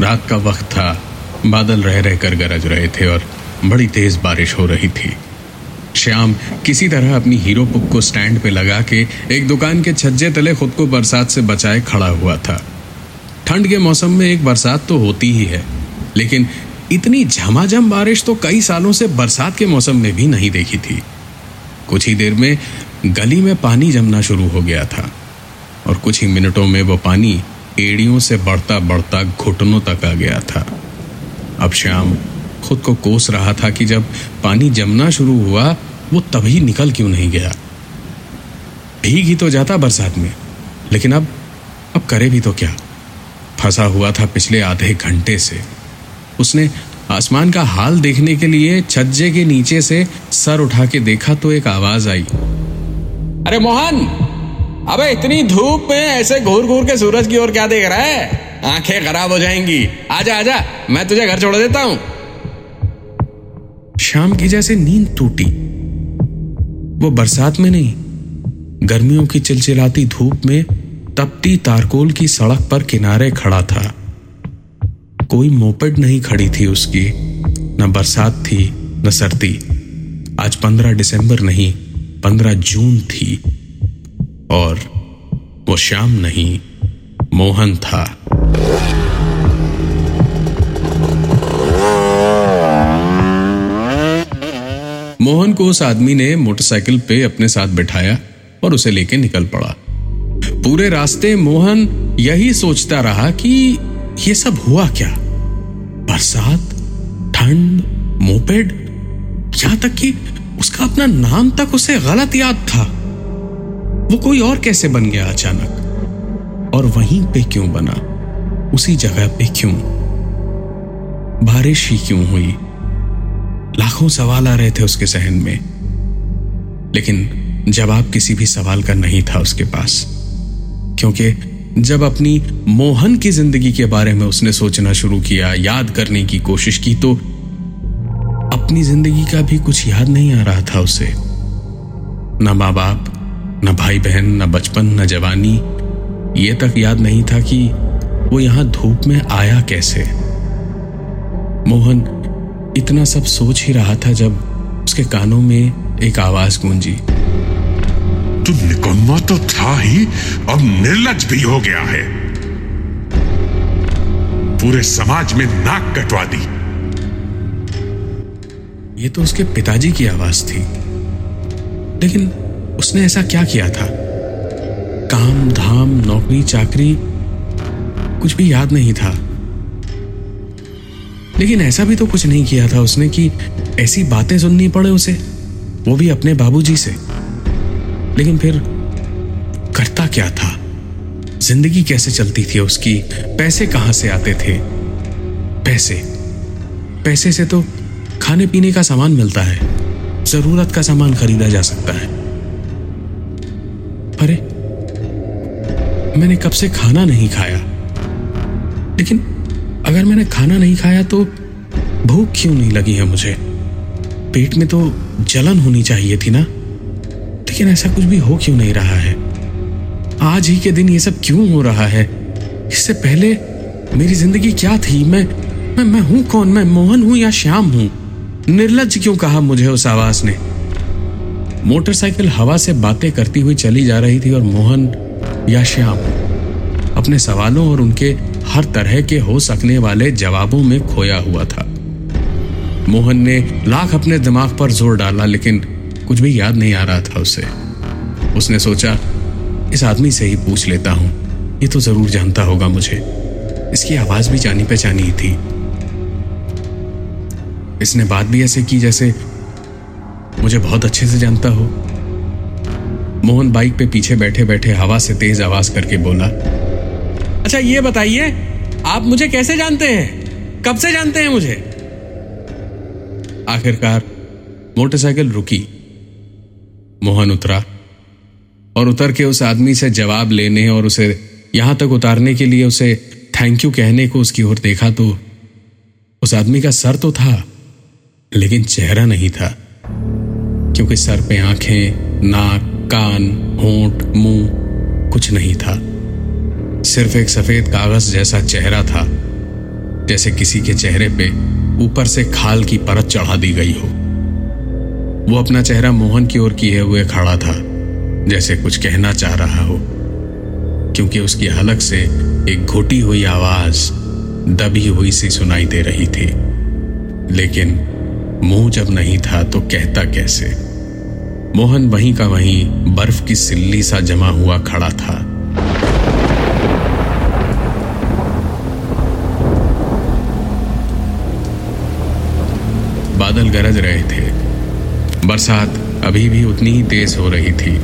रात का वक्त था। बादल रह रह कर गरज रहे थे और बड़ी तेज बारिश हो रही थी। श्याम किसी तरह अपनी हीरो पुक को स्टैंड पे लगा के एक दुकान के छज्जे तले खुद को बरसात से बचाए खड़ा हुआ था। ठंड के मौसम में एक बरसात तो होती ही है, लेकिन इतनी झमाझम बारिश तो कई सालों से बरसात के मौसम में भी नहीं देखी थी। कुछ ही देर में गली में पानी जमना शुरू हो गया था और कुछ ही मिनटों में वो पानी एड़ियों से बढ़ता बढ़ता घुटनों तक आ गया था। अब श्याम खुद को कोस रहा था कि जब पानी जमना शुरू हुआ, वो तभी निकल क्यों नहीं गया। भीग ही तो जाता बरसात में, लेकिन अब अब करे भी तो क्या? फंसा हुआ था पिछले आधे घंटे से। उसने आसमान का हाल देखने के लिए छज्जे के नीचे से सर उठा के देखा तो एक आवाज़ आई। अरे मोहन! अबे, इतनी धूप में ऐसे घूर घूर के सूरज की ओर क्या देख रहा है? आँखें खराब हो जाएँगी। आजा आजा, मैं तुझे घर छोड़ देता हूँ। शाम की जैसे नींद टूटी। वो बरसात में नहीं, गर्मियों की चिलचिलाती धूप में तपती तारकोल की सड़क पर किनारे खड़ा था। कोई मोपेड नहीं खड़ी थी उसकी, न बरसात थी, न सर्दी। आज पंद्रह दिसंबर नहीं, पंद्रह जून थी। और वो श्याम नहीं, मोहन था। मोहन को उस आदमी ने मोटरसाइकिल पे अपने साथ बिठाया और उसे लेके निकल पड़ा। पूरे रास्ते मोहन यही सोचता रहा कि ये सब हुआ क्या? बरसात, ठंड, मोपेड, यहाँ तक कि उसका अपना नाम तक उसे गलत याद था। वो कोई और कैसे बन गया अचानक? और वहीं पे क्यों बना? उसी जगह पे क्यों? बारिश ही क्यों हुई? लाखों सवाल आ रहे थे उसके जहन में। लेकिन जवाब किसी भी सवाल का नहीं था उसके पास। क्योंकि जब अपनी मोहन की ज़िंदगी के बारे में उसने सोचना शुरू किया, याद करने की कोशिश की तो अपनी ज़िंदगी का भी कुछ याद नहीं आ रहा था उसे। न माँ बाप न भाई बहन न बचपन न जवानी। ये तक याद नहीं था कि वो यहाँ धूप में आया कैसे। मोहन इतना सब सोच ही रहा था जब उसके कानों में एक आवाज़ गूंजी। तू निकम्मा तो था ही अब निर्लज भी हो गया है। पूरे समाज में नाक कटवा दी। ये तो उसके पिताजी की आवाज़ थी। लेकिन उसने ऐसा क्या किया था? काम, धाम, नौकरी, चाकरी, कुछ भी याद नहीं था। लेकिन ऐसा भी तो कुछ नहीं किया था उसने कि ऐसी बातें सुननी पड़े उसे, वो भी अपने बाबूजी से। लेकिन फिर करता क्या था? ज़िंदगी कैसे चलती थी उसकी? पैसे कहाँ से आते थे? पैसे। पैसे से तो खाने पीने का सामान मिलता है, ज़रूरत का सामान खरीदा जा सकता है। अरे, मैंने कब से खाना नहीं खाया? लेकिन अगर मैंने खाना नहीं खाया तो भूख क्यों नहीं लगी है मुझे? पेट में तो जलन होनी चाहिए थी ना? लेकिन ऐसा कुछ भी हो क्यों नहीं रहा है? आज ही के दिन ये सब क्यों हो रहा है? इससे पहले मेरी ज़िंदगी क्या थी? मैं मैं मैं हूँ कौन? मैं मोहन हूँ या श्याम हूँ? निर्लज क्यों कहा मुझे उस आवाज़ ने? मोटरसाइकिल हवा से बातें करती हुई चली जा रही थी और मोहन या श्याम अपने सवालों और उनके हर तरह के हो सकने वाले जवाबों में खोया हुआ था। मोहन ने लाख अपने दिमाग पर ज़ोर डाला, लेकिन कुछ भी याद नहीं आ रहा था उसे। उसने सोचा, इस आदमी से ही पूछ लेता हूँ। ये तो ज़रूर जानता होगा मुझे। इसकी आवाज़ भी जानी पहचानी थी। इसने बात भी ऐसे की जैसे मुझे बहुत अच्छे से जानता हो। मोहन बाइक पे पीछे बैठे बैठे हवा से तेज आवाज़ करके बोला अच्छा ये बताइए, आप मुझे कैसे जानते हैं? कब से जानते हैं मुझे? आखिरकार मोटरसाइकिल रुकी। मोहन उतरा और उतर के उस आदमी से जवाब लेने और उसे यहाँ तक उतारने के लिए उसे थैंक यू कहने को उसकी ओर देखा तो उस आदमी का सर तो था, लेकिन चेहरा नहीं था। क्योंकि सर पे आँखें, नाक, कान, होंठ, मुँह, कुछ नहीं था। सिर्फ़ एक सफ़ेद कागज़ जैसा चेहरा था, जैसे किसी के चेहरे पे ऊपर से खाल की परत चढ़ा दी गई हो। वो अपना चेहरा मोहन की ओर किए हुए खड़ा था, जैसे कुछ कहना चाह रहा हो, क्योंकि उसकी हलक से एक घुटी हुई आवाज़, दबी हुई सी सुनाई दे रही थी। लेकिन मुँह जब नहीं था तो कहता कैसे? मोहन वहीं का वहीं बर्फ़ की सिल्ली सा जमा हुआ खड़ा था। बादल गरज रहे थे। बरसात अभी भी उतनी ही तेज हो रही थी।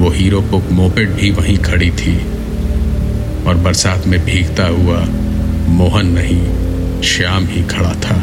वो हीरो पुक मोपेड भी वहीं खड़ी थी। और बरसात में भीगता हुआ मोहन नहीं, श्याम ही खड़ा था।